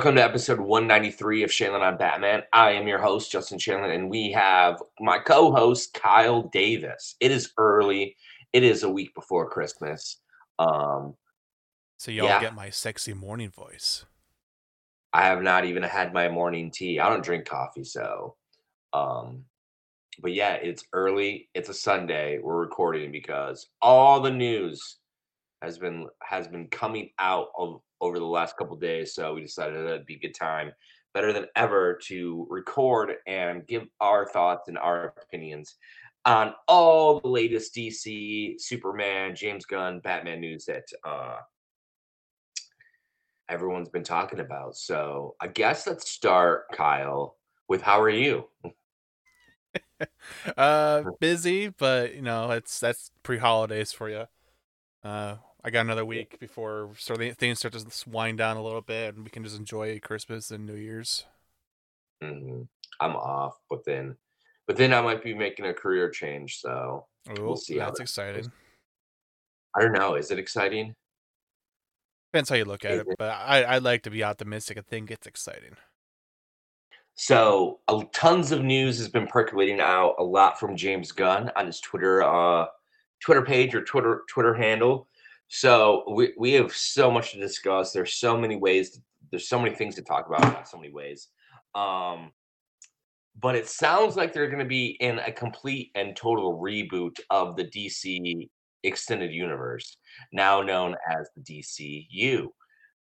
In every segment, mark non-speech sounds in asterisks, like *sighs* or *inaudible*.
Welcome to episode 193 of Shanlin on Batman. I am your host, Justin Shanlin, and we have my co host, Kyle Davis. It is early, it is a week before Christmas. Um, So y'all Yeah. get my sexy morning voice. I have not even had my morning tea. I don't drink coffee, so um but yeah, it's early. It's a Sunday. We're recording because all the news has been has been coming out of over the last couple days, so we decided that it'd be a good time, better than ever to record and give our thoughts and our opinions on all the latest DC, Superman, James Gunn, Batman news that uh everyone's been talking about. So I guess let's start, Kyle, with how are you? *laughs* Uh, busy, but you know it's that's pre-holidays for you. Uh, I got another week before of things start to wind down a little bit, and we can just enjoy Christmas and New Year's. Mhm. I'm off, but then, but then I might be making a career change. So Oh, see how that's that exciting. I don't know. Is it exciting? Depends how you look at it, it? but I I like to be optimistic. I think it's exciting. So uh, tons of news has been percolating out. A lot from James Gunn on his Twitter, uh, Twitter page or Twitter Twitter handle. So we we have so much to discuss. There's so many ways. To, there's so many things to talk about. Not so many ways. Um, but it sounds like they're going to be in a complete and total reboot of the DC extended universe, now known as the DCU.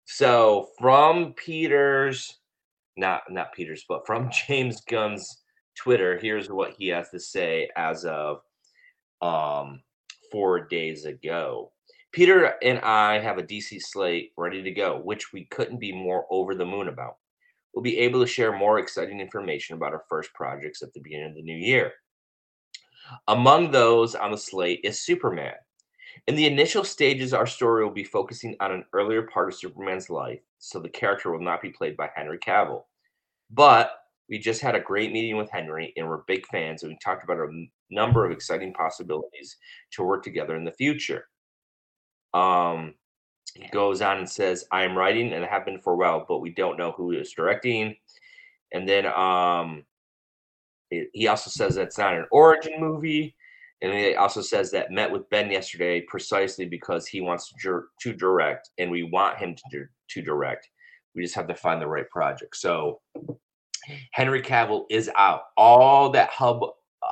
So from Peter's, not not Peter's, but from *laughs* James Gunn's Twitter, here's what he has to say as of um four days ago. Peter and I have a DC slate ready to go, which we couldn't be more over the moon about. We'll be able to share more exciting information about our first projects at the beginning of the new year. Among those on the slate is Superman. In the initial stages, our story will be focusing on an earlier part of Superman's life, so the character will not be played by Henry Cavill. But we just had a great meeting with Henry, and we're big fans, and we talked about a number of exciting possibilities to work together in the future. Um, he goes on and says, I am writing and have been for a while, but we don't know who is directing. And then um, he he also says that it's not an origin movie. And he also says that met with Ben yesterday precisely because he wants to, to direct and we want him to, dir- to direct. We just have to find the right project. So Henry Cavill is out. All that hub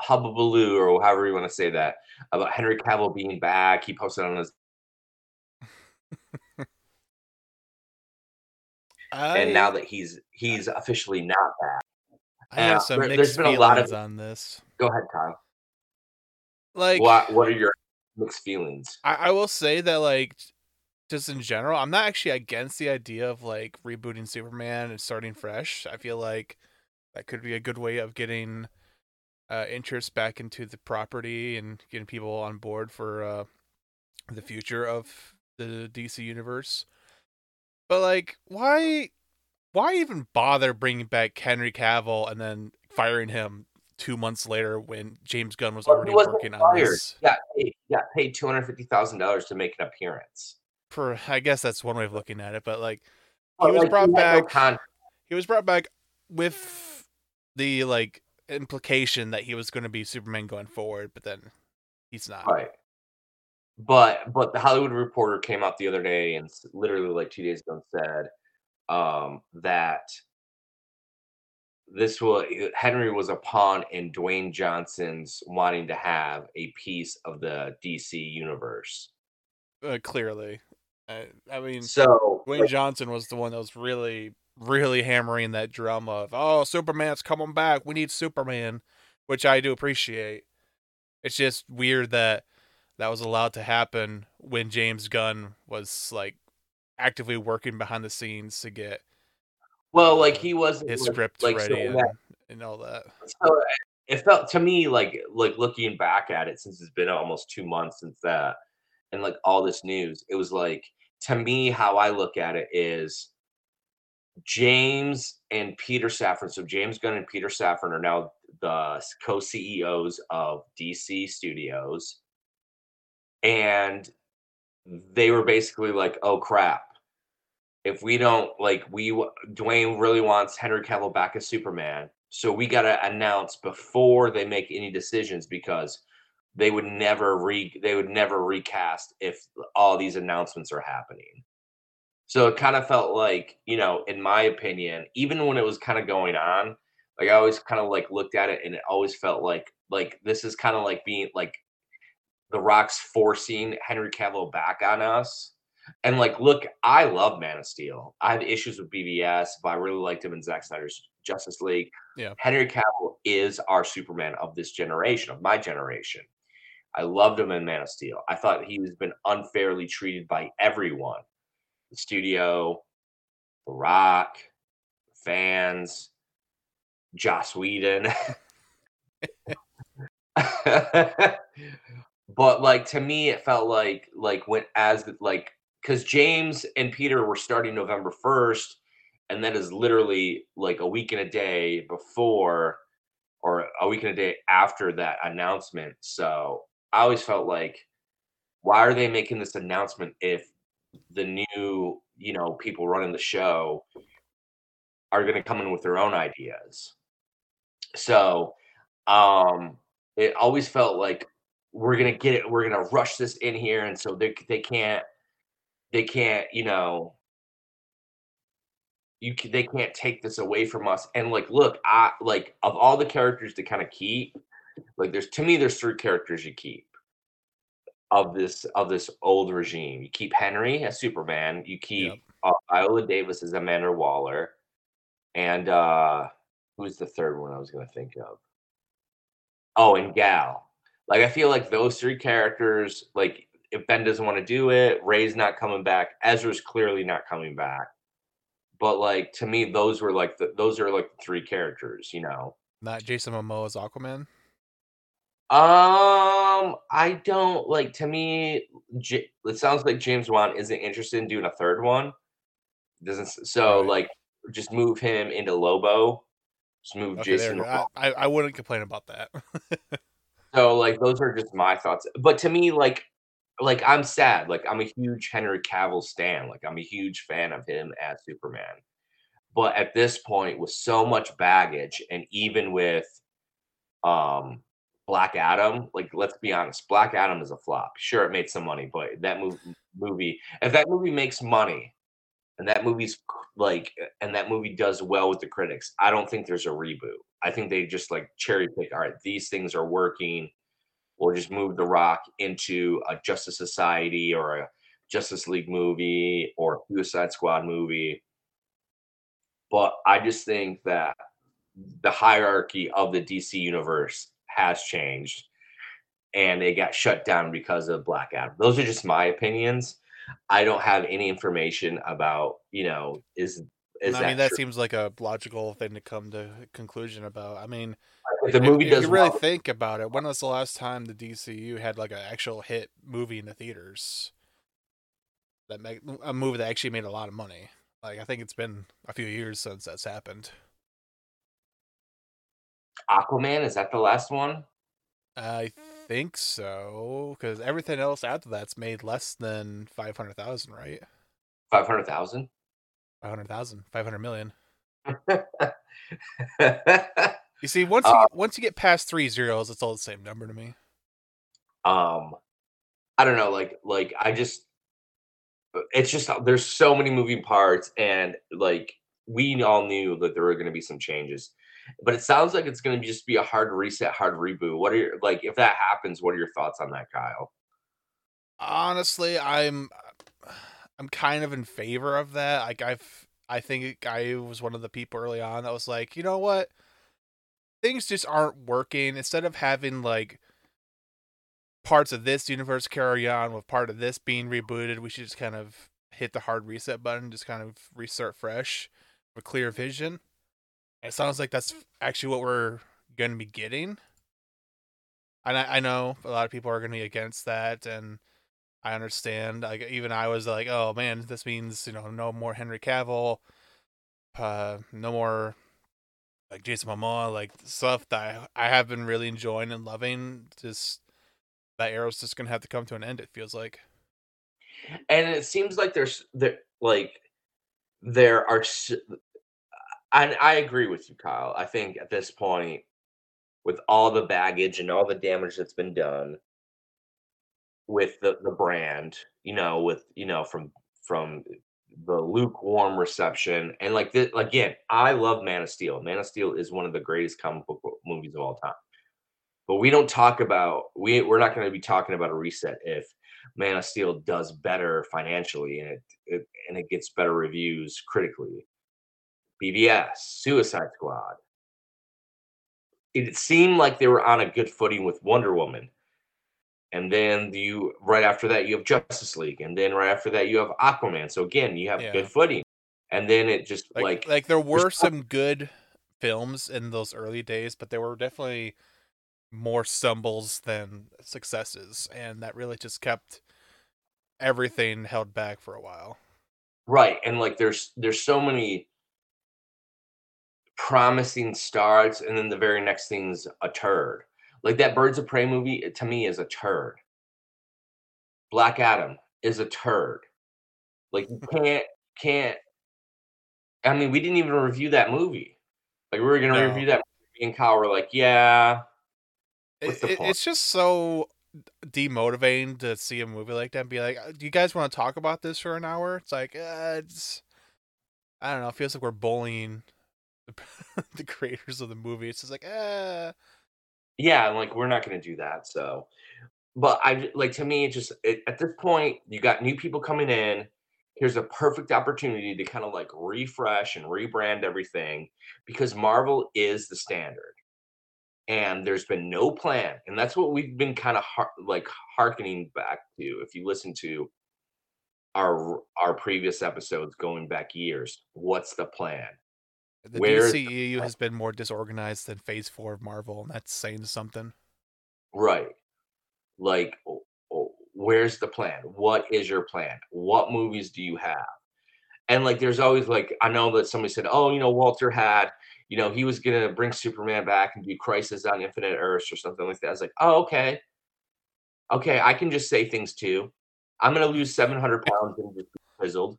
hubbubaloo or however you want to say that about Henry Cavill being back. He posted on his and now that he's he's officially not that. I have uh, some there, has been a lot of- on this. Go ahead, Kyle. Like, what what are your mixed feelings? I, I will say that like just in general, I'm not actually against the idea of like rebooting Superman and starting fresh. I feel like that could be a good way of getting uh, interest back into the property and getting people on board for uh, the future of the DC universe. But like, why, why even bother bringing back Henry Cavill and then firing him two months later when James Gunn was Well, he already working on this? Yeah, paid, yeah, paid two hundred fifty thousand dollars to make an appearance. For I guess that's one way of looking at it, but like he was like, brought no back. con- he was brought back with the like implication that he was going to be Superman going forward, but then he's not. right. But but the Hollywood Reporter came out the other day and literally like two days ago and said um, that this was Henry was a pawn in Dwayne Johnson's wanting to have a piece of the DC universe. Uh, clearly, I, I mean, So Dwayne Johnson was the one that was really, really hammering that drum of, "Oh, Superman's coming back. We need Superman," which I do appreciate. It's just weird that that was allowed to happen when James Gunn was like actively working behind the scenes to get Well, like he wasn't his like- script like, ready in and, that- and all that. so it felt to me like like looking back at it since it's been almost two months since that and like all this news it was like to me how i look at it is james and peter safran so james gunn and peter safran are now the co-ceos of dc studios and they were basically like oh crap if we don't like we Dwayne really wants Henry Cavill back as Superman, so we got to announce before they make any decisions because they would never re they would never recast if all these announcements are happening. So it kind of felt like, you know, in my opinion, even when it was kind of going on, like I always kind of like looked at it and it always felt like like this is kind of like being like the Rock's forcing Henry Cavill back on us. And like, look, I love Man of Steel. I have issues with BVS, but I really liked him in Zack Snyder's Justice League. Yeah. Henry Cavill is our Superman of this generation, of my generation. I loved him in Man of Steel. I thought he was been unfairly treated by everyone. The studio, The Rock, fans, Joss Whedon. *laughs* *laughs* *laughs* but like to me it felt like like when as like because james and peter were starting november 1st and that is literally like a week and a day before or a week and a day after that announcement. So i always felt like why are they making this announcement if the new you know people running the show are going to come in with their own ideas? So um it always felt like we're gonna get it we're gonna rush this in here and so they they can't they can't you know you c- they can't take this away from us. And like look i like of all the characters to kind of keep like there's to me there's three characters you keep of this of this old regime. You keep henry as superman you keep Yep. uh, viola davis as amanda waller and uh who's the third one i was gonna think of? Oh and gal like I feel like those three characters, like if Ben doesn't want to do it, Ray's not coming back, Ezra's clearly not coming back. But like to me, those were like the those are like the three characters, you know. Not Jason Momoa's Aquaman. Um, I don't like to me. J- it sounds like James Wan isn't interested in doing a third one. Doesn't so Right. like just move him into Lobo. Just move Okay, Jason. I, I I wouldn't complain about that. *laughs* So like those are just my thoughts. But to me, like like I'm sad. Like I'm a huge Henry Cavill stan. Like I'm a huge fan of him as Superman. But at this point, with so much baggage, and even with um Black Adam, like let's be honest, Black Adam is a flop. Sure, it made some money, but that mov- movie, if that movie makes money, and that movie's like, and that movie does well with the critics, I don't think there's a reboot. I think they just like cherry pick. All right, these things are working. We'll just move The Rock into a Justice Society or a Justice League movie or a Suicide Squad movie. But I just think that the hierarchy of the DC universe has changed and they got shut down because of Black Adam. Those are just my opinions. I don't have any information about, you know, is is I that, mean, that true? seems like a logical thing to come to a conclusion about. I mean, If the movie if, does you really well, think about it, when was the last time the DCU had like an actual hit movie in the theaters? That make, a movie that actually made a lot of money. Like I think it's been a few years since that's happened. Aquaman is that the last one? I think so because everything else after that's made less than five hundred thousand, right? Five hundred thousand. Five hundred thousand, five hundred million. *laughs* You see, once Uh, you get, once you get past three zeros, it's all the same number to me. Um, I don't know, like like I just it's just there's so many moving parts and like we all knew that there were going to be some changes but it sounds like it's going to just be a hard reset hard reboot what are your like if that happens what are your thoughts on that kyle Honestly, I'm I'm kind of in favor of that. Like I've I think I was one of the people early on that was like, you know what? Things just aren't working. Instead of having like parts of this universe carry on with part of this being rebooted, we should just kind of hit the hard reset button, just kind of restart fresh. a clear vision. It sounds like that's actually what we're going to be getting. And I, I know a lot of people are going to be against that, and I understand. Like even I was like, "Oh man, this means you know no more Henry Cavill, uh, no more like Jason Momoa, like stuff that I, I have been really enjoying and loving. Just that arrow's just gonna have to come to an end. It feels like, and it seems like there's there like there are. And I agree with you, Kyle. I think at this point, with all the baggage and all the damage that's been done with the the brand, you know, with you know from from the lukewarm reception and like this again, I love Man of Steel. Man of Steel is one of the greatest comic book movies of all time. But we don't talk about we we're not going to be talking about a reset if Man of Steel does better financially and it, it and it gets better reviews critically. BVS, Suicide Squad. It seemed like they were on a good footing with Wonder Woman. And then you right after that you have Justice League, and then right after that you have Aquaman. So again, you have Yeah. good footing. And then it just like like, like, there were some good films in those early days, but there were definitely more stumbles than successes, and that really just kept everything held back for a while. right, and like there's there's so many promising starts, and then the very next thing's a turd. Like that Birds of Prey movie to me is a turd. Black Adam is a turd. Like you *laughs* can't can't. I mean, we didn't even review that movie. Like we were gonna No. review that movie, and Kyle were like, "Yeah, It, it- it's just so demotivating to see a movie like that and be like, "Uh, "Do you guys want to talk about this for an hour?" It's like, uh, it's I don't know. It feels like we're bullying *laughs* the, creators of the movie. It's just like, uh, yeah," like we're not gonna do that. So, but I like to me, it just it, at this point, you got new people coming in. Here's a perfect opportunity to kind of like refresh and rebrand everything because Marvel is the standard. and there's been no plan and that's what we've been kind of har- like harkening back to if you listen to our our previous episodes going back years what's the plan the Where's- DCEU has been more disorganized than Phase Four of Marvel, and that's saying something. right. Like where's the plan? What is your plan? What movies do you have? And like there's always like i know that somebody said oh you know walter had you know he was gonna bring superman back and do crisis on infinite earths or something like that. I was like oh okay. Okay i can just say things too. I'm gonna lose 700 pounds and just be frizzled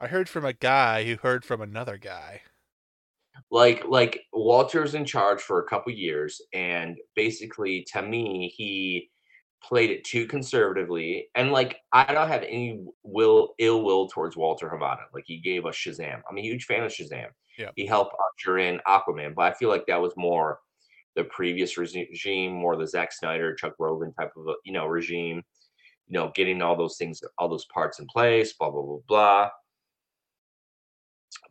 I heard from a guy who heard from another guy. Like like Walter's in charge for a couple years and basically to me he played it too conservatively and like I don't have any will ill will towards Walter Hamada like he gave us Shazam. I'm a huge fan of Shazam. Yeah. he helped usher in Aquaman but I feel like that was more the previous regime more the Zack Snyder Chuck Roven type of a, you know regime you know getting all those things all those parts in place blah blah blah blah.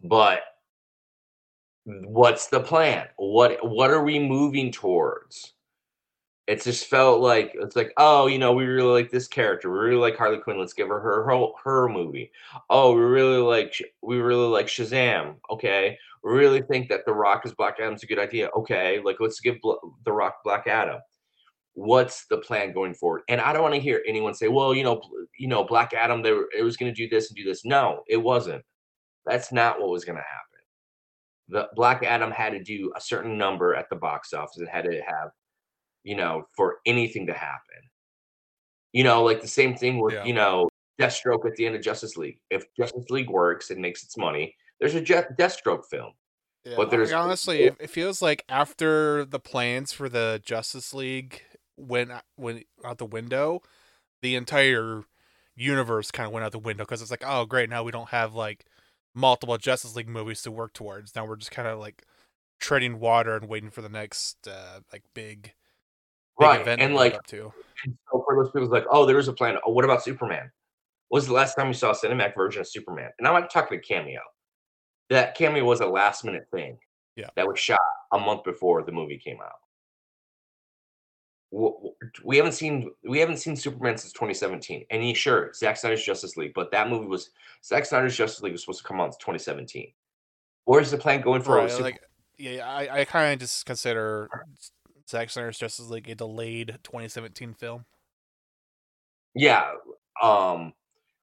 But what's the plan? What what are we moving towards? It just felt like it's like oh you know we really like this character. We really like harley quinn. Let's give her her her, her movie. Oh we really like we really like shazam. Okay. We really think that the rock is black adam's a good idea. Okay. Like let's give Bla- the rock black adam. What's the plan going forward? And i don't want to hear anyone say well you know you know black adam they were, it was going to do this and do this. No it wasn't. That's not what was going to happen the Black Adam had to do a certain number at the box office. It had to have, you know, for anything to happen. You know, like the same thing with, Yeah. you know, Deathstroke at the end of Justice League. If Justice League works and makes its money, there's a Je- Deathstroke film. Yeah, But there's- honestly, it, it feels like after the plans for the Justice League went went out the window, the entire universe kind of went out the window because it's like, oh, great, now we don't have like multiple Justice League movies to work towards. Now we're just kind of like treading water and waiting for the next uh, like big, big Right. event And like, up to. so for those people, like, oh, there was a plan. Oh, what about Superman? When was the last time you saw a cinematic version of Superman? And I'm not talking a cameo. That cameo was a last minute thing. Yeah. That was shot a month before the movie came out. We haven't seen we haven't seen Superman since 2017. And he sure Zack Snyder's Justice League, but that movie was Zack Snyder's Justice League was supposed to come out in 2017. Where's the plan going for Right, like yeah, I, I kind of just consider Zack Snyder's Justice League a delayed 2017 film. yeah. Um,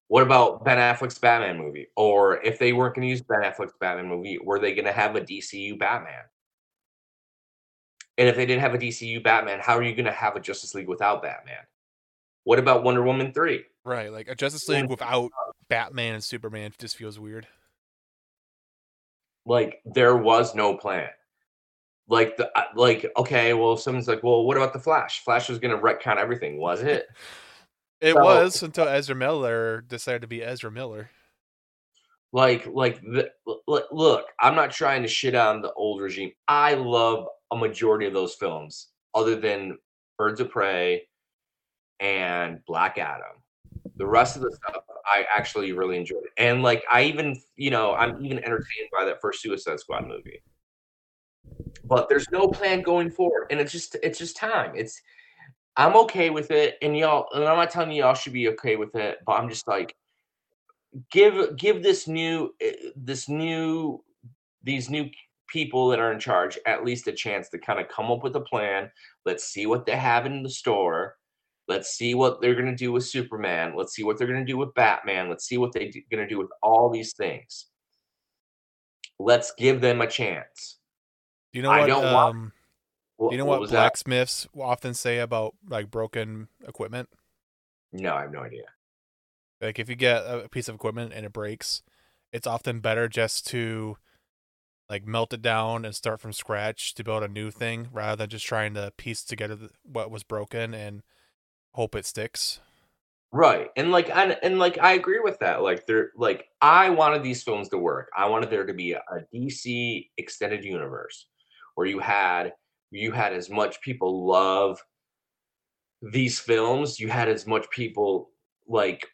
what about Ben Affleck's Batman movie? Or if they weren't going to use Ben Affleck's Batman movie, were they going to have a DCU Batman? And if they didn't have a DCU Batman, how are you going to have a Justice League without Batman? What about Wonder Woman 3? Right, like a Justice. League without Batman and Superman just feels weird. Like there was no plan. Like the uh, like okay, well someone's like, "Well, what about the Flash? Flash was going to retcon everything, was it?" *laughs* It So- was until Ezra Miller decided to be Ezra Miller. Like like the, look, i'm not trying to shit on the old regime. I love a majority of those films other than birds of prey and black adam. The rest of the stuff i actually really enjoyed and like i even you know i'm even entertained by that first suicide squad movie. But there's no plan going forward and it's just it's just time. It's i'm okay with it and y'all and i'm not telling you y'all should be okay with it but i'm just like give give this new eh, this new these new people that are in charge at least a chance to kind of come up with a plan let's see what they have in the store let's see what they're going to do with superman let's see what they're going to do with batman let's see what they're going to do with all these things let's give them a chance you know I what? don't want- um, Wh- do you know what what was that? blacksmiths often say about like broken equipment? no i have no idea Like if you get a piece of equipment and it breaks, it's often better just to like melt it down and start from scratch to build a new thing rather than just trying to piece together what was broken and hope it sticks. Right. And like and, and like I agree with that. Like they're like I wanted these films to work. I wanted there to be a, a DC extended universe where you had you had as much people love these films, you had as much people like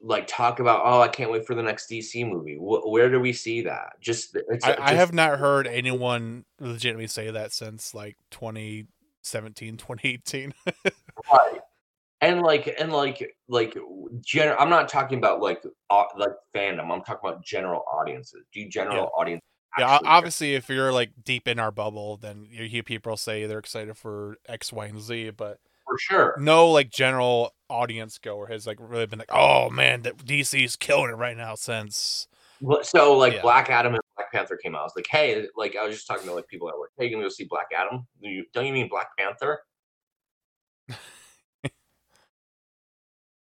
like talk about oh I can't wait for the next DC movie. Wh- where do we see that? Just it's I, I have not heard anyone legitimately say that since like 2017, *laughs* 2018. Right. And like and like like general I'm not talking about like uh, like fandom. I'm talking about general audiences. Do general audience yeah, o- care? obviously, if you're like deep in our bubble, then you hear people say they're excited for X, Y, and Z, but for sure. no like general audience goer has like really been like, oh man, that DC's killing it right now since So like Yeah. Black Adam and Black Panther came out. I was like, hey, like I was just talking to like people at work. Hey, you gonna go see Black Adam? You, don't you mean Black Panther? *laughs*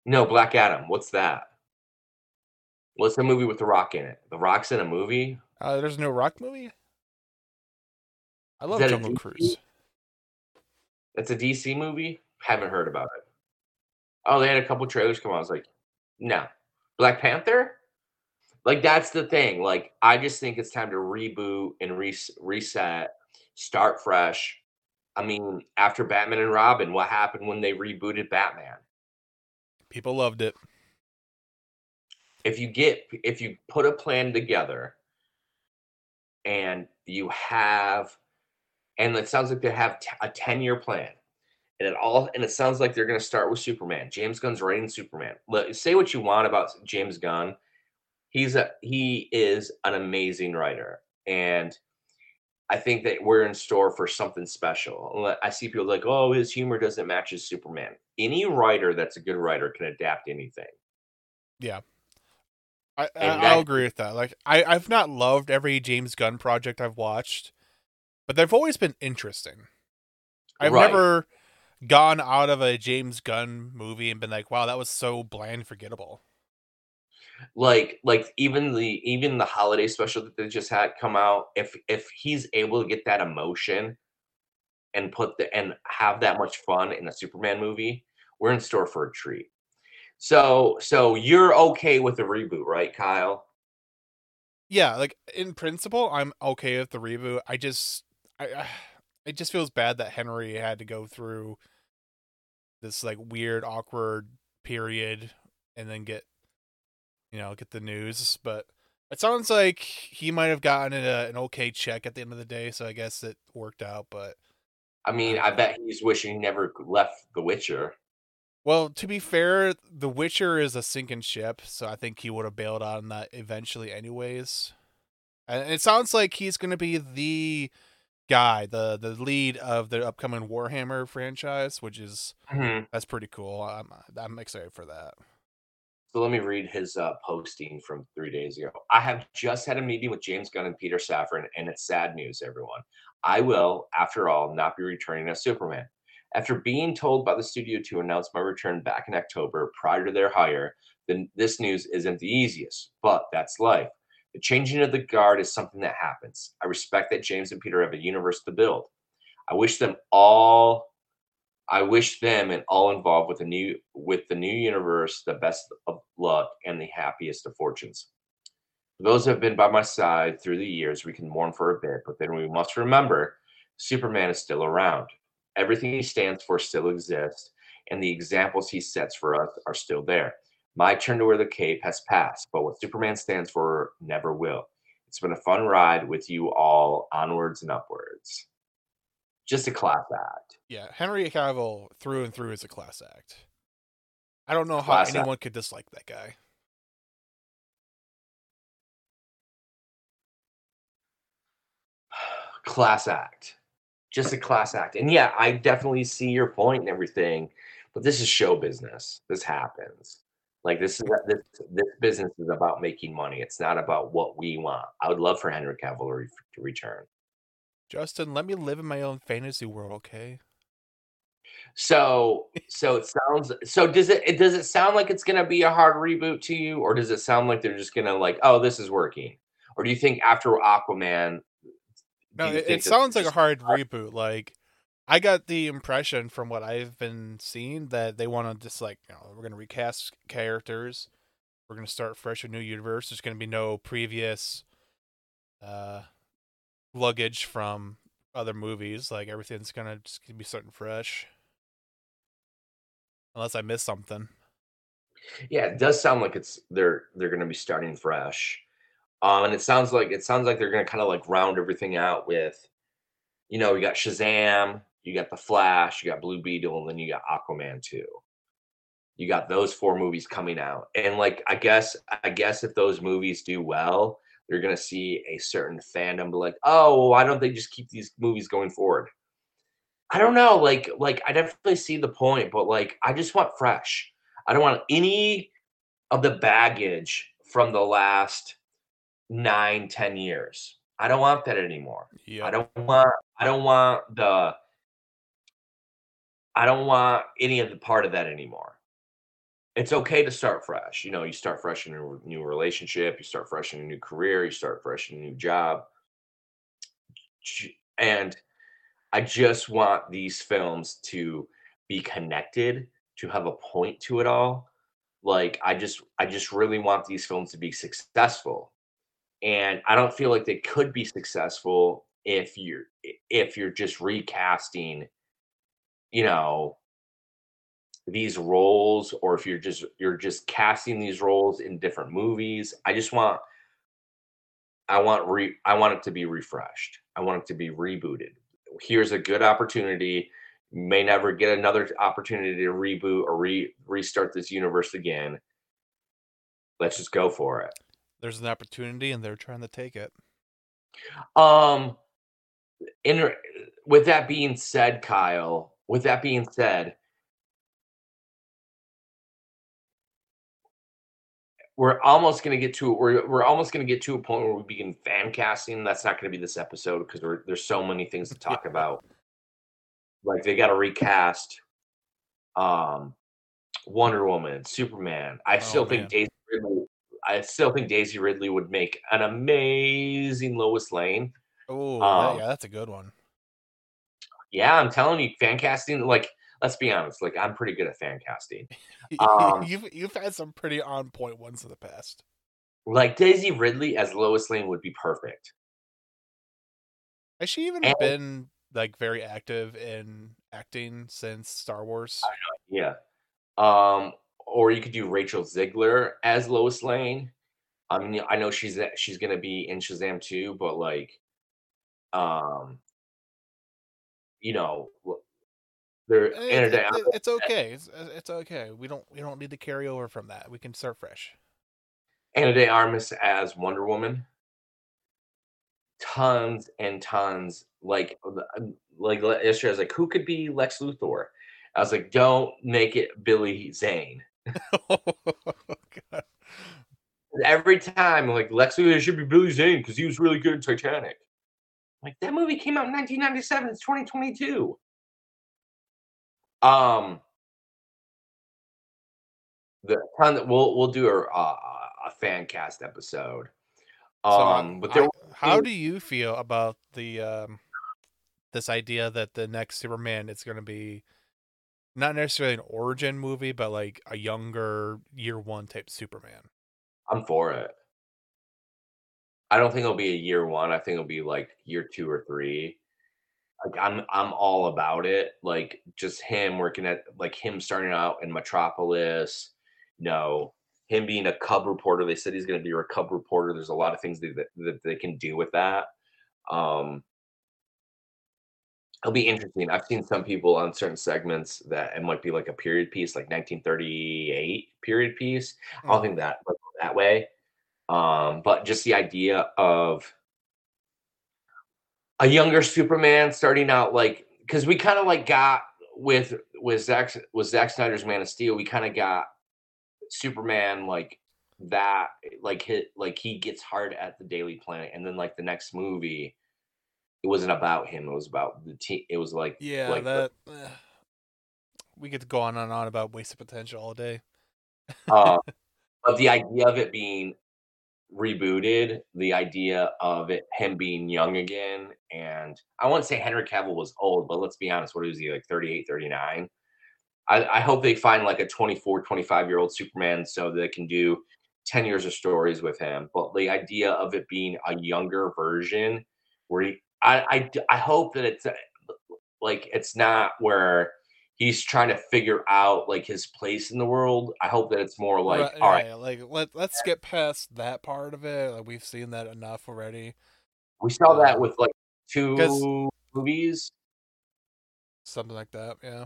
no, Black Adam. What's that? What's the movie with The Rock in it? The Rock's in a movie. uh, there's no Rock movie. I love Jungle Cruise. It's a DC movie. Haven't heard about it. Oh, they had a couple trailers come out. I was like, no, Black Panther. Like that's the thing. Like I just think it's time to reboot and res- reset, start fresh. I mean, after Batman and Robin, what happened when they rebooted Batman? People loved it. If you get, if you put a plan together, and you have, and it sounds like they have t- a ten-year plan, and it all, and it sounds like they're going to start with Superman. James Gunn's writing Superman. Say what you want about James Gunn, he's a he is an amazing writer, and I think that we're in store for something special. I see people like, oh, his humor doesn't match his Superman. Any writer that's a good writer can adapt anything. I, I And I'll agree with that. Like I, I've not loved every James Gunn project I've watched, but they've always been interesting. I've Right. never gone out of a James Gunn movie and been like, wow, that was so bland, forgettable. like like even the even the holiday special that they just had come out if if he's able to get that emotion and put the and have that much fun in a superman movie we're in store for a treat so so you're okay with the reboot right kyle Yeah, like in principle, I'm okay with the reboot. I just, I, I it just feels bad that Henry had to go through this like weird, awkward period and then get, you know, get the news. But it sounds like he might have gotten a, an okay check at the end of the day, so I guess it worked out. But i mean i bet he's wishing he never left the witcher well, to be fair, The Witcher is a sinking ship, so I think he would have bailed on that eventually, anyways. And it sounds like he's going to be the guy, the the lead of the upcoming Warhammer franchise, which is Mhm. that's pretty cool. I'm I'm excited for that. So let me read his uh, posting from three days ago. I have just had a meeting with James Gunn and Peter Safran, and it's sad news, everyone. I will, after all, not be returning as Superman. After being told by the studio to announce my return back in October prior to their hire, then this news isn't the easiest, but that's life. The changing of the guard is something that happens. I respect that James and Peter have a universe to build. I wish them all I wish them and all involved with the new with the new universe the best of luck and the happiest of fortunes. For those who have been by my side through the years, we can mourn for a bit, but then we must remember Superman is still around. Everything he stands for still exists, and the examples he sets for us are still there. My turn to wear the cape has passed, but what Superman stands for never will. It's been a fun ride with you all onwards and upwards. Just a class act. Yeah, Henry Cavill through and through is a class act. I don't know how Class act. anyone could dislike that guy. *sighs* class act just a class act and yeah i definitely see your point and everything but this is show business this happens like this is this, this business is about making money it's not about what we want i would love for henry cavill to, re- to return Justin, let me live in my own fantasy world, okay? so so it sounds so does it, it does it sound like it's gonna be a hard reboot to you or does it sound like they're just gonna like oh this is working or do you think after aquaman No, it, it sounds like a just- hard *laughs* reboot. Like, I got the impression from what I've been seeing that they want to just like, you know, we're gonna recast characters. We're gonna start fresh a new universe. There's gonna be no previous uh luggage from other movies. Like everything's gonna just be starting fresh. Unless I missed something. Yeah, it does sound like it's they're they're going to be starting fresh, um, and it sounds like it sounds like they're going to kind of like round everything out with, you know, we got Shazam, you got the Flash, you got Blue Beetle, and then you got Aquaman two. You got those four movies coming out, and like I guess I guess if those movies do well, you're going to see a certain fandom be like, oh, why don't they just keep these movies going forward? I don't know, like like I definitely see the point, but like I just want fresh. I don't want any of the baggage from the last nine, ten years. I don't want that anymore. Yeah. I don't want I don't want the I don't want any of the part of that anymore. It's okay to start fresh. You know, you start fresh in a new relationship, you start fresh in a new career, you start fresh in a new job. And I just want these films to be connected, to have a point to it all. Like I just I just really want these films to be successful. And I don't feel like they could be successful if you're if you're just recasting, you know, these roles or if you're just you're just casting these roles in different movies. I just want I want re I want it to be refreshed. I want it to be rebooted. Here's a good opportunity. You may never get another opportunity to reboot or re restart this universe again. Let's just go for it. There's an opportunity and they're trying to take it. Um in with that being said, Kyle, with that being said, we're almost going to get to we're we're almost going to get to a point where we begin fan casting. That's not going to be this episode because there's so many things to *laughs* talk about. Like they got to recast um Wonder Woman, Superman. I still Oh, think. Daisy Ridley I still think Daisy Ridley would make an amazing Lois Lane. Oh, Um, yeah, that's a good one. Yeah, I'm telling you, fan casting, like, let's be honest, like I'm pretty good at fan casting. *laughs* um, you've you've had some pretty on point ones in the past. Like Daisy Ridley as Lois Lane would be perfect. Has she even And- been like very active in acting since Star Wars? Yeah. Um, or you could do Rachel Zegler as Lois Lane. I mean, I know she's she's gonna be in Shazam too, but like, um, you know, there. Eh, it- it- it's okay. It's, uh, it's okay. We don't we don't need to carry over from that. We can start fresh. Ana de Armas as Wonder Woman. tons and tons. Like, uh, like yesterday, I was like, who could be Lex Luthor? I was like, don't make it Billy Zane. *laughs* oh, God. Every time, like Lex Luthor should be Billy Zane because he was really good in Titanic. Like that movie came out in 1997. It's 2022. Um, the ton we'll we'll do a a, a fan cast episode. So, Um, but there I- how do you feel about the um, this idea that the next Superman is going to be not necessarily an origin movie, but like a younger year one type Superman? I'm for it. I don't think it'll be a year one. I think it'll be like year two or three. Like I'm I'm all about it. Like just him working at like him starting out in Metropolis. No, him being a cub reporter. They said he's gonna be a cub reporter. There's a lot of things that, that, that they can do with that. Um it'll be interesting. I've seen some people on certain segments that it might be like a period piece, like 1938 period piece. I don't Mm. think that like, that way. Um, but just the idea of a younger Superman starting out like because we kind of like got with with Zack with Zack Snyder's Man of Steel, we kind of got Superman like that like hit like he gets hard at the Daily Planet, and then like the next movie, it wasn't about him. It was about the team. It was like Yeah, like the- that eh, we get to go on and on about wasted potential all day. uh, *laughs* but the idea of it being rebooted, the idea of it him being young again, and I won't say Henry Cavill was old, but let's be honest, what is he like 38, 39? I, I hope they find like a 24, 25 year old Superman so they can do 10 years of stories with him. But the idea of it being a younger version where he, I hope that it's uh, like, it's not where he's trying to figure out like his place in the world. I hope that it's more like, Right, all right, yeah, like let let's get past that part of it. Like we've seen that enough already. we saw that with like two movies. Something like that. Yeah.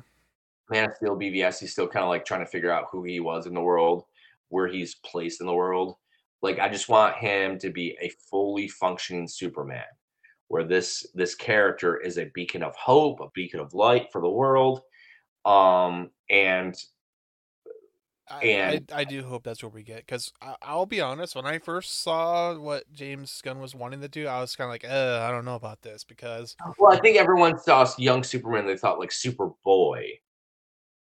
Man of Steel, BVS, he's still kind of like trying to figure out who he was in the world, where he's placed in the world. Like I just want him to be a fully functioning Superman, where this this character is a beacon of hope, a beacon of light for the world. Um, and I, And- I, I do hope that's what we get because I'll be honest. When I first saw what James Gunn was wanting to do, I was kind of like, uh, I don't know about this because well, I think everyone saw young Superman. They thought like Superboy.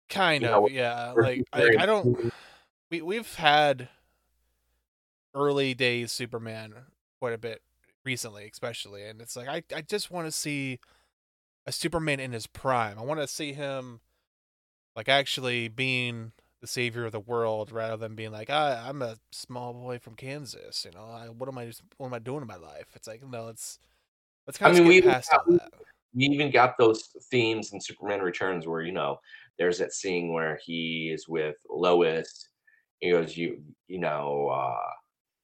kind You of know, yeah. Like I, I don't. We we've had early days Superman quite a bit recently, especially, and it's like I I just want to see a Superman in his prime. I want to see him like actually being the savior of the world rather than being like I, I'm a small boy from Kansas. You know, I, what am I what am I doing in my life? It's like no, let's let's I kind of mean, we past all got- that. we even got those themes in Superman Returns where you know there's that scene where he is with Lois. He goes, "You, you know, uh,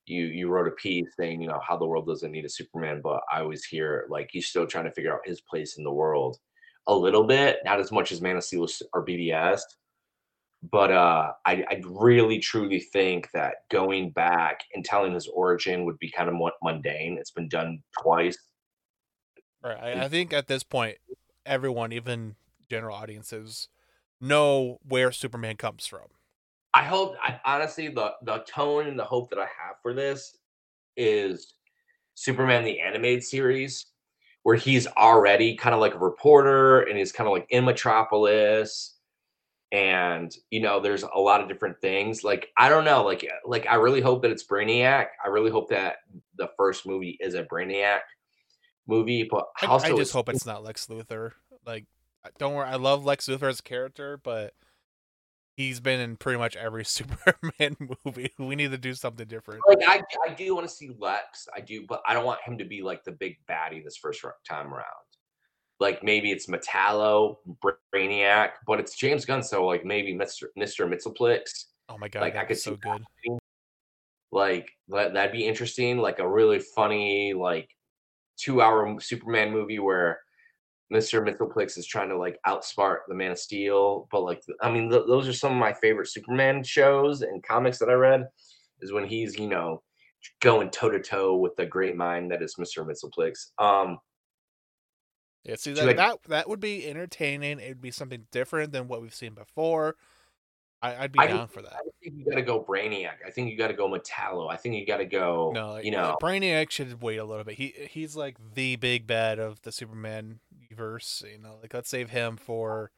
you you wrote a piece saying you know how the world doesn't need a Superman, but I was here. Like he's still trying to figure out his place in the world a little bit, not as much as Man of Steel or BVS." But uh, I, I really truly think that going back and telling his origin would be kind of mu- mundane. It's been done twice. Right. I, I think at this point, everyone, even general audiences, know where Superman comes from. I hope I honestly the the tone and the hope that I have for this is Superman the animated series where he's already kind of like a reporter and he's kind of like in Metropolis and you know there's a lot of different things like I don't know like like I really hope that it's Brainiac I really hope that the first movie is a Brainiac movie but I, I just hope it's not Lex Luthor. Like, don't worry. I love Lex Luthor as a character, but he's been in pretty much every *laughs* Superman movie. We need to do something different. like I, I do want to see Lex. I do, but I don't want him to be like the big baddie this first time around. Like maybe it's Metallo, Brainiac, but it's James Gunn, so like maybe Mister Mister Mxyzptlk. Oh my god, like, I could so see good. Like that, that'd be interesting. Like a really funny like two hour Superman movie where Mister Mxyzptlk is trying to like outsmart the Man of Steel. But like I mean, th- those are some of my favorite Superman shows and comics that I read. Is when he's you know going toe to toe with the great mind that is Mr. Mxyzptlk. Um, Yeah, see that like- that that would be entertaining. It'd be something different than what we've seen before. I, I'd be I down for that. don't think you got to go Brainiac. I think you got to go Metallo. I think you got to go. No, like, you know, Brainiac should wait a little bit. He he's like the big bad of the Superman verse. You know, like let's save him for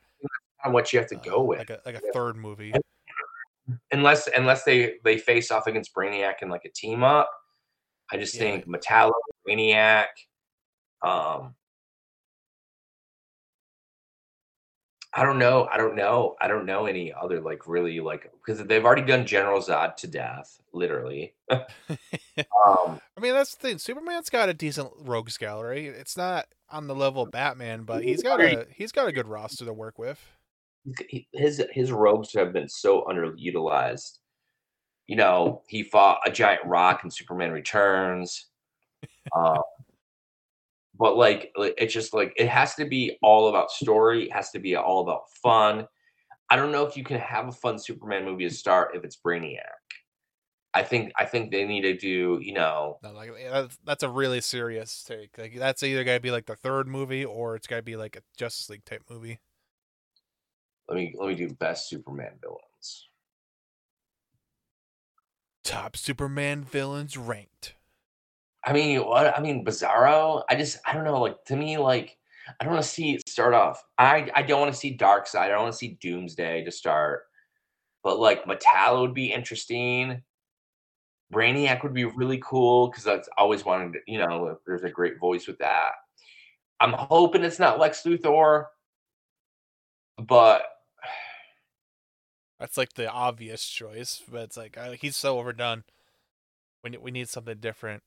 what you have to uh, go with. like a like a third movie. unless unless they they face off against Brainiac in like a team up. I just Yeah. think Metallo, Brainiac, um, I don't know. I don't know. I don't know any other like really like because they've already done General Zod to death, literally. *laughs* um, I mean, that's the thing. Superman's got a decent rogues gallery. It's not on the level of Batman, but he's got a he's got a good roster to work with. his his rogues have been so underutilized. You know, he fought a giant rock in Superman Returns. Um, but like, it's just like it has to be all about story. It has to be all about fun. I don't know if you can have a fun Superman movie to start if it's Brainiac. I think I think they need to do you know No, like eh, that's, that's a really serious take. Like that's either got to be like the third movie or it's got to be like a Justice League type movie. let me let me do best Superman villains. Top Superman villains ranked. I mean, what? I mean, Bizarro. I just, I don't know. Like to me, like I don't want to see it start off. I, I don't want to see Darkseid. I don't want to see Doomsday to start. But like Metallo would be interesting. Brainiac would be really cool because that's always wanted. To, you know, there's a great voice with that. I'm hoping it's not Lex Luthor, but That's like the obvious choice, but it's like he's so overdone. We we need something different.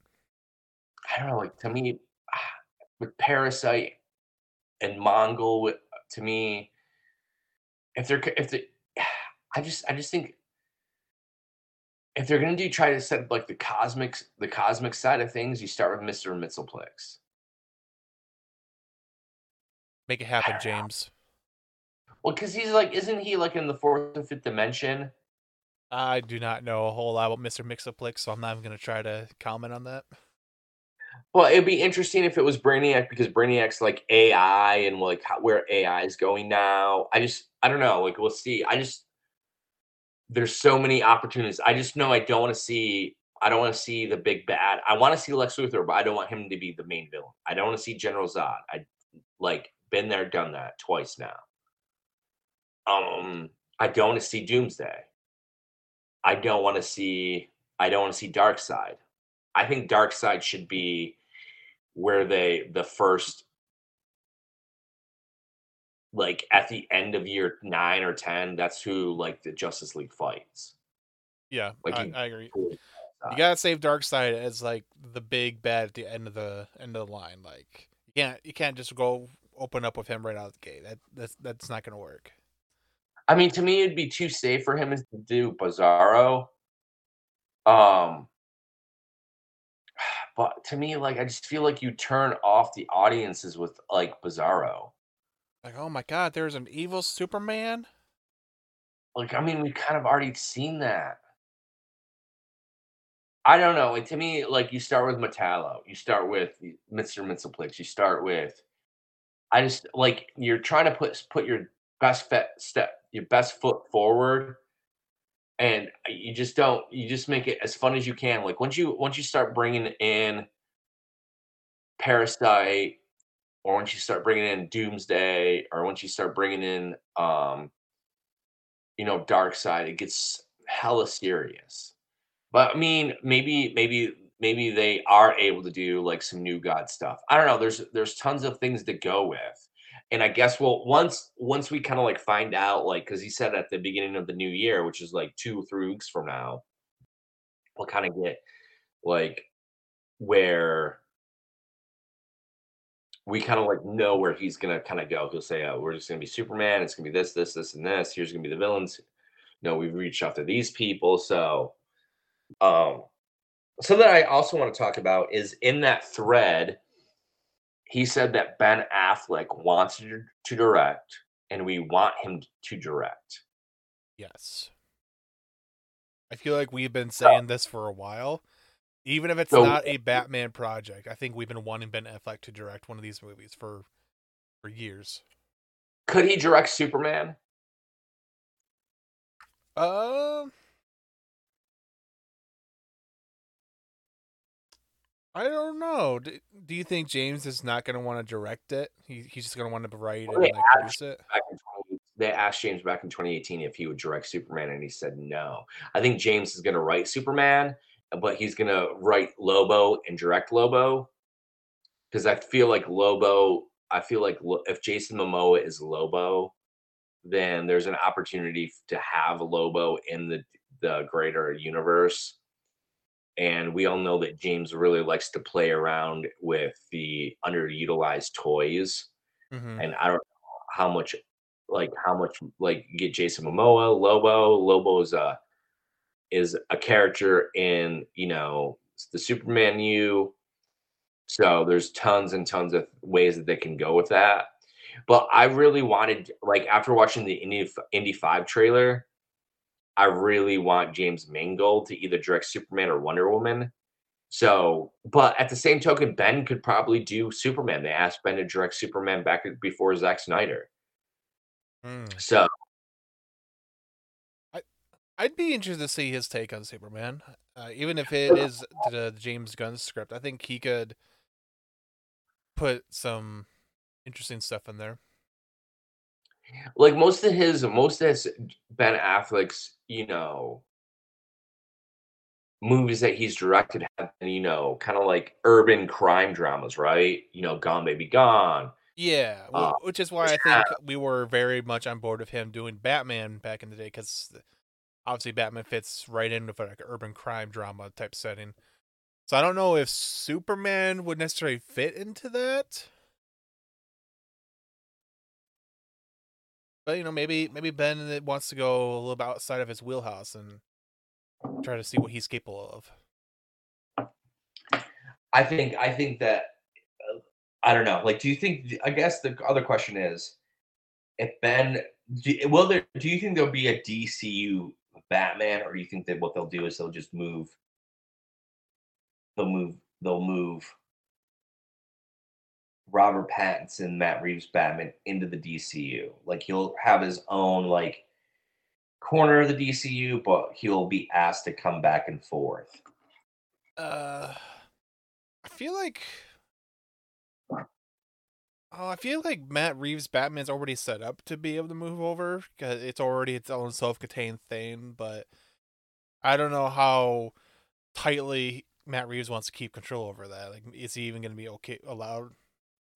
I don't know. Like to me, *sighs* with Parasite and Mongul, to me, if they're if they, *sighs* I just I just think if they're gonna do try to set like the cosmic the cosmic side of things, you start with Mister Mxyzptlk. Make it happen, don't know. James. Well, because he's like, isn't he like in the fourth and fifth dimension? I do not know a whole lot about Mr. Mxyzptlk, so I'm not even gonna try to comment on that. Well, it'd be interesting if it was Brainiac because Brainiac's like AI and like how, where AI is going now. I just, I don't know. Like, we'll see. I just, there's so many opportunities. I just know I don't want to see, I don't want to see the big bad. I want to see Lex Luthor, but I don't want him to be the main villain. I don't want to see General Zod. I like been there, done that twice now. Um, I don't want to see Doomsday. I don't want to see, I don't want to see Darkseid. I think Darkseid should be where they the first like at the end of year nine or ten, that's who like the Justice League fights. Yeah, Like I, I agree. Cool. You gotta save Darkseid as like the big bad at the end of the end of the line. Like you can't you can't just go open up with him right out of the gate. That that's that's not gonna work. I mean, to me, it'd be too safe for him to do Bizarro. Um, but to me, like, I just feel like you turn off the audiences with like Bizarro. Like oh my god, there's an evil Superman. Like, I mean, we've kind of already seen that. I don't know. Like, to me, like you start with Metallo, you start with Mr. Mxyzptlk, you start with. I just like you're trying to put put your best fe- step, your best foot forward, and you just don't. You just make it as fun as you can. Like once you once you start bringing in Parasite, or once you start bringing in Doomsday, or once you start bringing in um you know, Darkseid, it gets hella serious. But I mean, maybe, maybe, maybe they are able to do like some new God stuff. I don't know. There's there's tons of things to go with. And I guess well, once once we kind of like find out, like, because he said at the beginning of the new year, which is like two three weeks from now, we'll kind of get like where we kind of like know where he's gonna kind of go. He'll say, "Oh, we're just gonna be Superman. It's gonna be this, this, this, and this. Here's gonna be the villains. No, we've reached out to these people." So, um, so that I also want to talk about is in that thread, he said that Ben Affleck wants to, direct, and we want him to direct. Yes. I feel like we've been saying this for a while. Even if it's So- not a Batman project, I think we've been wanting Ben Affleck to direct one of these movies for for years. Could he direct Superman? Um, I don't know. Do, do you think James is not going to want to direct it? He, he's just going to want to write Well, it and they like produce it. Back in 20 they asked James back in 2018 if he would direct Superman, and he said no. I think James is going to write Superman, but he's going to write Lobo and direct Lobo because I feel like Lobo. I feel like if Jason Momoa is Lobo, then there's an opportunity to have Lobo in the the greater universe. And we all know that James really likes to play around with the underutilized toys hmm and I don't know how much, like how much, like get Jason Momoa, Lobo. Lobo is a is a character in you know the Superman U. So there's tons and tons of ways that they can go with that. But I really wanted, like after watching the Indy Indy Five trailer, I really want James Mangold to either direct Superman or Wonder Woman. So, but at the same token, Ben could probably do Superman. They asked Ben to direct Superman back before Zack Snyder. Mm. So, I'd be interested to see his take on Superman, uh, even if it is the James Gunn script. I think he could put some interesting stuff in there. like most of his, most of his Ben Affleck's, you know, movies that he's directed have been, you know, kind of like urban crime dramas, right? You know, Gone Baby Gone. Yeah, Uh, which is why I think we were very much on board with him doing Batman back in the day, because obviously Batman fits right in with like an urban crime drama type setting. So I don't know if Superman would necessarily fit into that. But you know, maybe maybe Ben wants to go a little bit outside of his wheelhouse and try to see what he's capable of. I think I think that uh, I don't know. Like, do you think? I guess the other question is, if Ben, do, will there? Do you think there'll be a DCU Batman, or do you think that what they'll do is they'll just move? They'll move. They'll move. Robert Pattinson, Matt Reeves Batman into the DCU. Like he'll have his own like corner of the DCU, but he'll be asked to come back and forth. Uh, I feel like. Oh, I feel like Matt Reeves' Batman's already set up to be able to move over because it's already its own self-contained thing. But I don't know how tightly Matt Reeves wants to keep control over that. Like, is he even going to be okay allowed?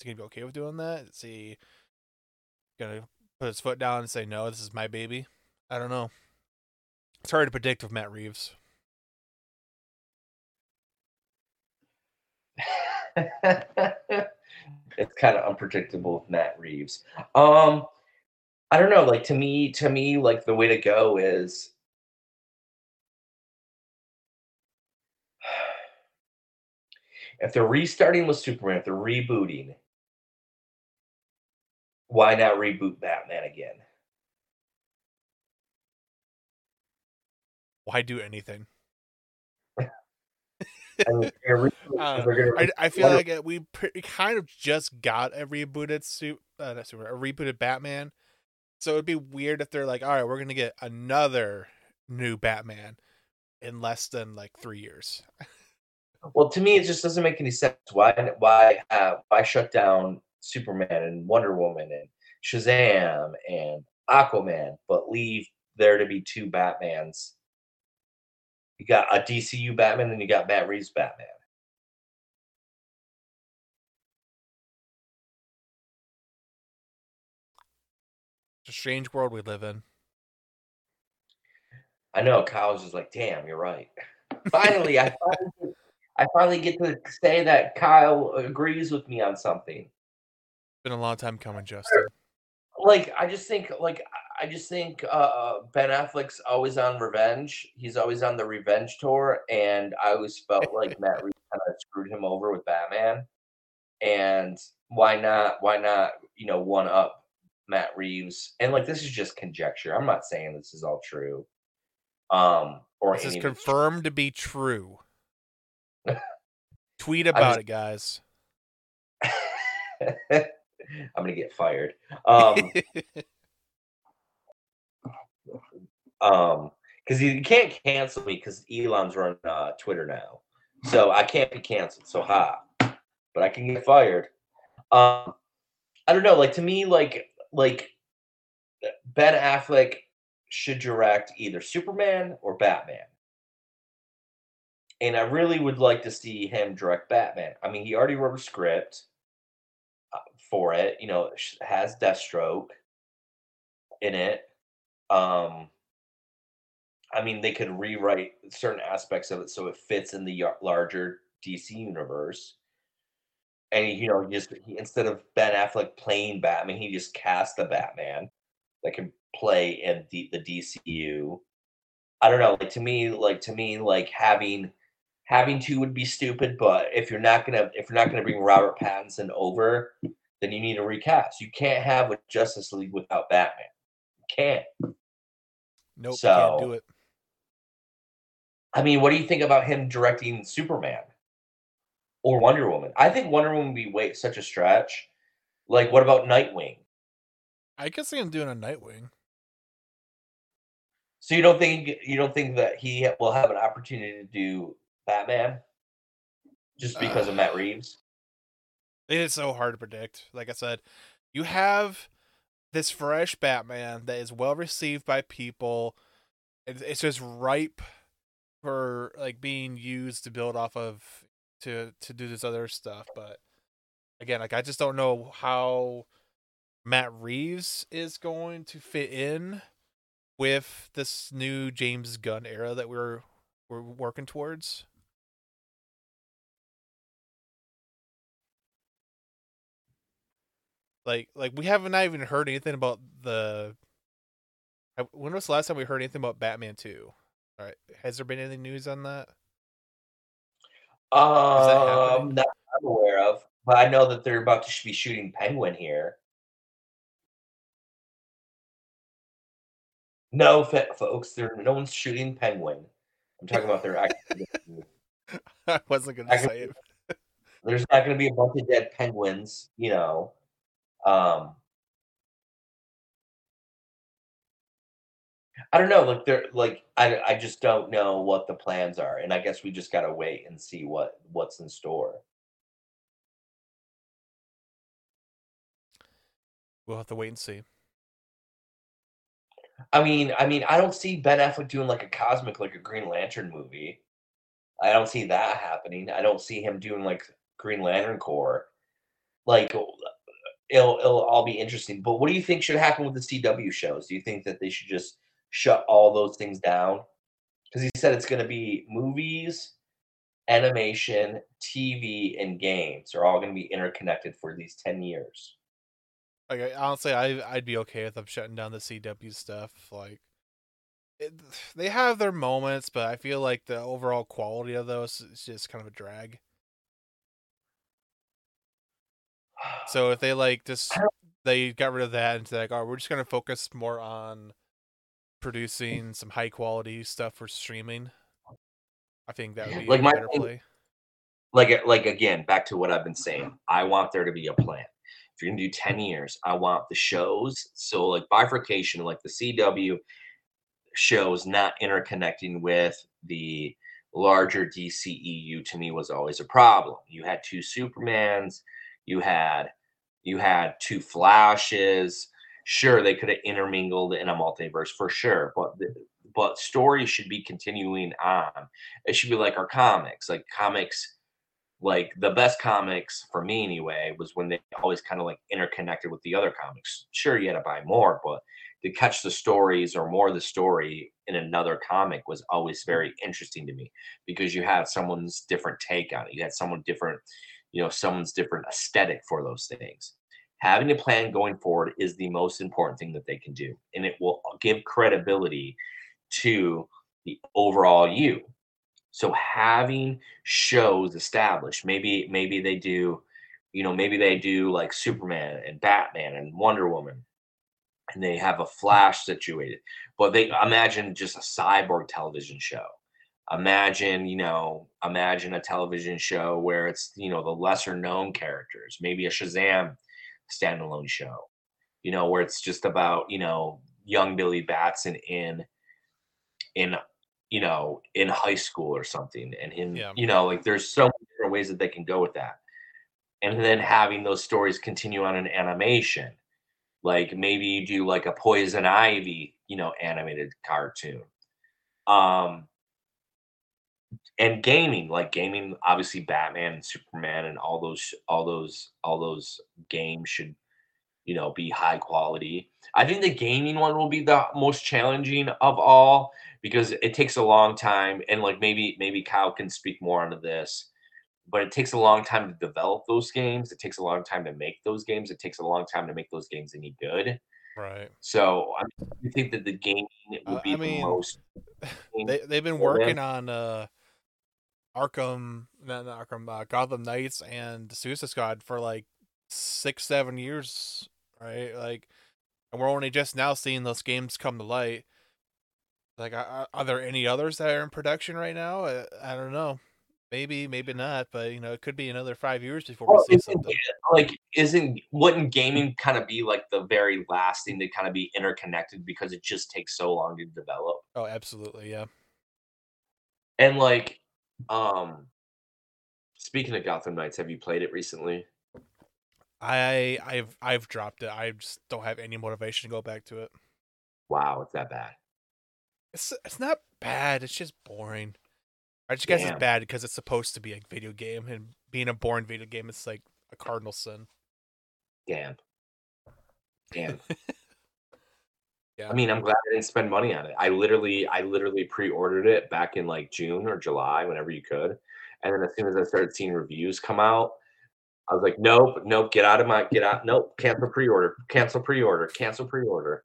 He to be okay with doing that? Is he to put his foot down and say no? This is my baby. I don't know. It's hard to predict with Matt Reeves. *laughs* it's kind of unpredictable with Matt Reeves. Um, I don't know. Like to me, to me, like the way to go is *sighs* if they're restarting with Superman, if they're rebooting, why not reboot Batman again? Why do anything? *laughs* I mean, they're gonna reboot- Uh, I, I feel like we pre- kind of just got a rebooted suit, uh, not super, a rebooted Batman. So it'd be weird if they're like, all right, we're gonna get another new Batman in less than like three years. *laughs* Well, to me, it just doesn't make any sense. Why? Why? Uh, why shut down Superman and Wonder Woman and Shazam and Aquaman, but leave there to be two Batmans? You got a DCU Batman and you got Matt Reeves Batman. It's a strange world we live in. I know Kyle's just like, damn, you're right. Finally, I finally, I finally get to say that Kyle agrees with me on something. Been a long time coming, Justin. like I just think like I just think uh Ben Affleck's always on revenge. He's always on the revenge tour, and I always felt *laughs* like Matt Reeves kind of screwed him over with Batman. And why not? Why not? You know, one up Matt Reeves. And like this is just conjecture. I'm not saying this is all true. Um, or This is confirmed to be true. *laughs* Tweet about just- it, guys. *laughs* I'm gonna get fired. Um, um, because you can't cancel me because Elon's running uh, Twitter now, so I can't be canceled. So ha, but I can get fired. Um, I don't know. Like to me, like like Ben Affleck should direct either Superman or Batman. And I really would like to see him direct Batman. I mean, he already wrote a script for it. You know, it has Deathstroke in it. Um, I mean, they could rewrite certain aspects of it so it fits in the larger DC universe. And you know, just he, instead of Ben Affleck playing Batman, he just cast the Batman that can play in the, the DCU. I don't know. Like to me, like to me, like having having to would be stupid. But if you're not gonna if you're not gonna bring Robert Pattinson over, then you need to recast. You can't have a Justice League without Batman. You can't. nope, So- can't do it. I mean, what do you think about him directing Superman or Wonder Woman? I think Wonder Woman would be way such a stretch. Like, what about Nightwing? I could see him doing a Nightwing. So you don't think you don't think that he will have an opportunity to do Batman just because of Matt uh, Reeves? It is so hard to predict. Like I said, you have this fresh Batman that is well received by people. It's, just ripe for like being used to build off of to to do this other stuff. But again, like I just don't know how Matt Reeves is going to fit in with this new James Gunn era that we're we're working towards. Like like we haven't not even heard anything about the. When was the last time we heard anything about Batman Two? All right, has there been any news on that? Um, that I'm aware of, but I know that they're about to be shooting Penguin here. No, folks, there no one's shooting Penguin. I'm talking about their actual. *laughs* I wasn't gonna I say it. There's not going to be a bunch of dead penguins, you know. Um, I don't know. Like they're like I I just don't know what the plans are, and I guess we just got to wait and see what what's in store. We'll have to wait and see. I mean, I mean, I don't see Ben Affleck doing like a cosmic, like a Green Lantern movie. I don't see that happening. I don't see him doing like Green Lantern Corps. Like, it'll it'll all be interesting. But what do you think should happen with the CW shows? Do you think that they should just shut all those things down? Because he said it's going to be movies, animation, TV, and games are all going to be interconnected for these ten years. Like honestly, I I'd be okay with them shutting down the CW stuff. Like, it, they have their moments, but I feel like the overall quality of those is just kind of a drag. So if they like just they got rid of that and they're like, oh, we're just gonna focus more on mm. producing some high quality stuff for streaming. I think that would be Like my better thing- play. like like again back to what i've been mm-hmm. saying i want there to be a plan if you're going to do 10 years i want the shows so like bifurcation like the cw shows not interconnecting with the larger dceu to me was always a problem you had two supermans you had you had two flashes sure they could have intermingled in a multiverse for sure but the, but stories should be continuing on it should be like our comics like comics like the best comics for me anyway was when they always kind of like interconnected with the other comics. Sure, you had to buy more, but to catch the stories or more of the story in another comic was always very interesting to me because you had someone's different take on it. You had someone different, you know, someone's different aesthetic for those things. Having a plan going forward is the most important thing that they can do, and it will give credibility to the overall you. So having shows established, maybe maybe they do, you know, maybe they do like Superman and Batman and Wonder Woman, and they have a Flash situated. But they imagine just a cyborg television show. Imagine, you know, imagine a television show where it's, you know, the lesser known characters, maybe a Shazam standalone show, you know, where it's just about, you know, young Billy Batson in in you know, in high school or something and him, Yeah. you know, like there's so many different ways that they can go with that. And then having those stories continue on in animation. Like maybe you do like a Poison Ivy, you know, animated cartoon. Um and gaming, like gaming, obviously Batman and Superman and all those all those all those games should, you know, be high quality. I think the gaming one will be the most challenging of all because it takes a long time and like maybe maybe Kyle can speak more onto this, but it takes a long time to develop those games. It takes a long time to make those games. It takes a long time to make those games any good. Right. So I think that the gaming would Uh, be I the mean, most *laughs* They they've been working on uh Arkham, not, not Arkham, uh, Gotham Knights and Suicide Squad for like six, seven years, right? Like, and we're only just now seeing those games come to light. Like, are, are there any others that are in production right now? Uh, I don't know. Maybe, maybe not. But you know, it could be another five years before Well, we see something. like isn't wouldn't gaming kind of be like the very last thing to kind of be interconnected because it just takes so long to develop Oh, absolutely, yeah. and like um speaking of gotham knights have you played it recently I, I've, I've dropped it. I just don't have any motivation to go back to it. wow it's that bad It's it's not bad. It's just boring. I just guess Damn. it's bad because it's supposed to be a video game, and being a boring video game is like a cardinal sin. damn damn *laughs* Yeah. i mean i'm glad i didn't spend money on it i literally i literally pre-ordered it back in like june or july whenever you could and then as soon as i started seeing reviews come out i was like nope nope get out of my get out nope cancel pre-order cancel pre-order cancel pre-order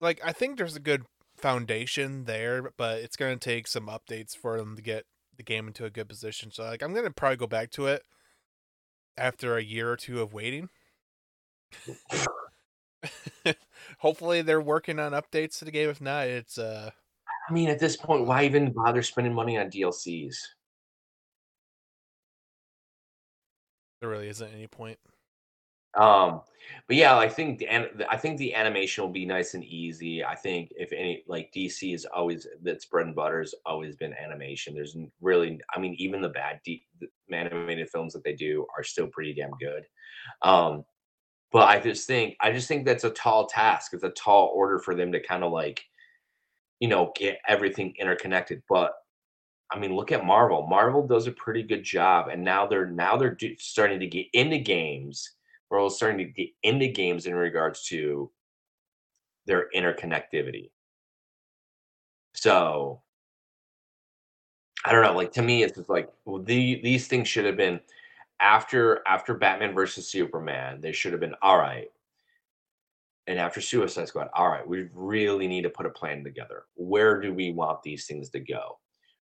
Like I think there's a good foundation there, but it's gonna take some updates for them to get the game into a good position. So like I'm gonna probably go back to it after a year or two of waiting. *laughs* *laughs* Hopefully they're working on updates to the game. If not, it's uh I mean, at this point, why even bother spending money on DLCs? there really isn't any point. Um, but yeah, I think the I think the animation will be nice and easy. I think if any, like DC is always that's bread and butter has always been animation. There's really, I mean, even the bad D, the animated films that they do are still pretty damn good. Um, but I just think I just think that's a tall task. It's a tall order for them to kind of like, you know, get everything interconnected. But I mean, look at Marvel. Marvel does a pretty good job, and now they're now they're do, starting to get into games. We're starting to get into games in regards to their interconnectivity. So I don't know. Like to me, it's just like well, the these things should have been after after Batman versus Superman. They should have been all right. And after Suicide Squad, all right, we really need to put a plan together. Where do we want these things to go?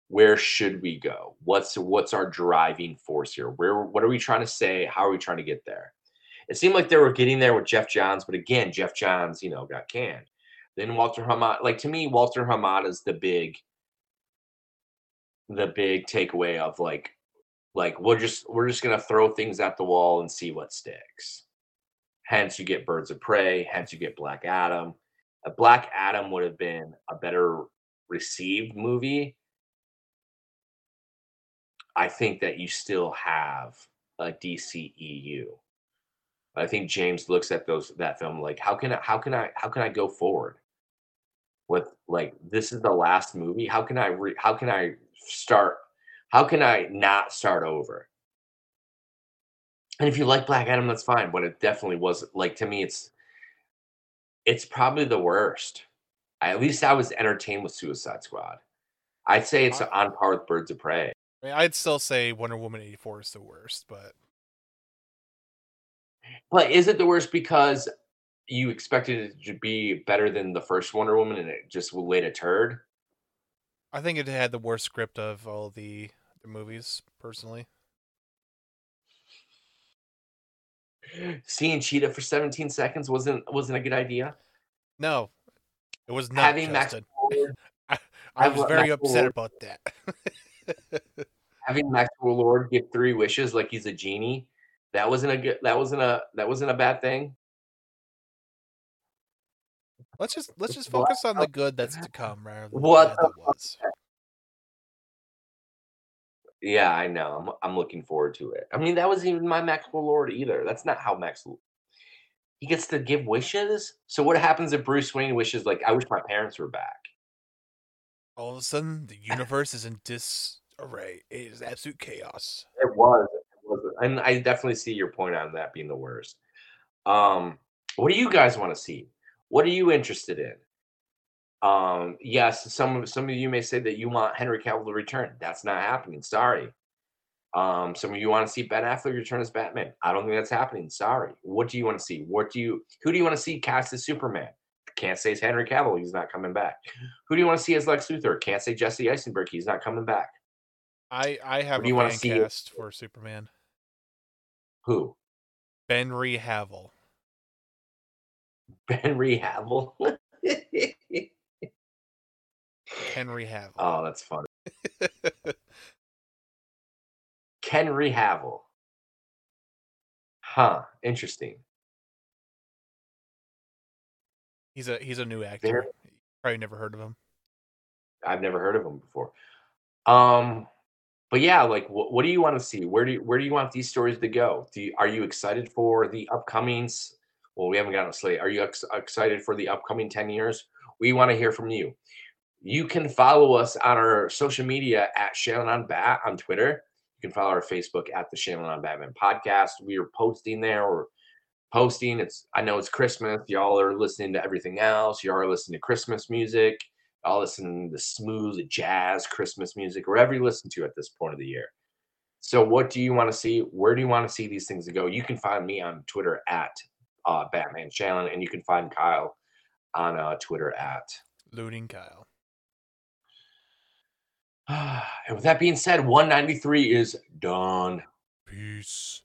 Where should we go? What's what's our driving force here? Where what are we trying to say? How are we trying to get there? It seemed like they were getting there with Geoff Johns, but again, Geoff Johns, you know, got canned. Then Walter Hamada, like to me, Walter Hamada is the big, the big takeaway of like, like we're just we're just gonna throw things at the wall and see what sticks. Hence, you get Birds of Prey. Hence, you get Black Adam. A Black Adam would have been a better received movie. I think that you still have a DCEU. I think James looks at those that film like how can I how can I how can I go forward with like this is the last movie how can I re, how can I start how can I not start over? And if you like Black Adam that's fine but it definitely was like to me it's it's probably the worst. I, at least I was entertained with Suicide Squad. I'd say it's on par with Birds of Prey. I'd still say Wonder Woman eighty four is the worst, but But is it the worst because you expected it to be better than the first Wonder Woman and it just laid a turd? I think it had the worst script of all the movies, personally. Seeing Cheetah for 17 seconds wasn't wasn't a good idea. No, it was not. Having Max Justin. Forward, *laughs* I was very Maxwell upset Lord- about that. *laughs* having Maxwell Lord give three wishes like he's a genie. That wasn't a good. That wasn't a. That wasn't a bad thing. let's just let's just focus on the good that's to come rather than What the the was. Yeah, I know. I'm, I'm looking forward to it. I mean, that wasn't even my Maxwell Lord either. That's not how Max He gets to give wishes. So what happens if Bruce Wayne wishes like I wish my parents were back? All of a sudden, the universe is in disarray. It is absolute chaos. It was. It was. And I definitely see your point on that being the worst. Um, what do you guys want to see? What are you interested in? Um, yes, some of some of you may say that you want Henry Cavill to return. That's not happening. Sorry. Um, some of you want to see Ben Affleck return as Batman. I don't think that's happening. Sorry. What do you want to see? What do you who do you want to see cast as Superman? Can't say it's Henry Cavill, he's not coming back. Who do you want to see as Lex Luthor? Can't say Jesse Eisenberg, he's not coming back. I I have do you wanna fan see cast for Superman. Who? Benry Havel. Henry Cavill. *laughs* *laughs* Henry Havel. oh, that's funny. *laughs* Henry Havel. Huh. Interesting. he's a he's a new actor. Probably never heard of him. I've never heard of him before. Um, but yeah, like, what, what do you want to see? Where do you, where do you want these stories to go? Do you, are you excited for the upcomings? Well, we haven't gotten a slate. Are you ex- excited for the upcoming ten years? We want to hear from you. You can follow us on our social media at Shannon on Bat on Twitter. You can follow our Facebook at the Shannon on Batman podcast. We are posting there. We're posting. It's I know it's Christmas. Y'all are listening to everything else. Y'all are listening to Christmas music. Y'all listen to smooth jazz Christmas music, wherever you listen to at this point of the year. So, what do you want to see? Where do you want to see these things to go? You can find me on Twitter at uh, Batman Shannon, and you can find Kyle on uh, Twitter at. Looting Kyle. *sighs* and with that being said, 193 is done. Peace.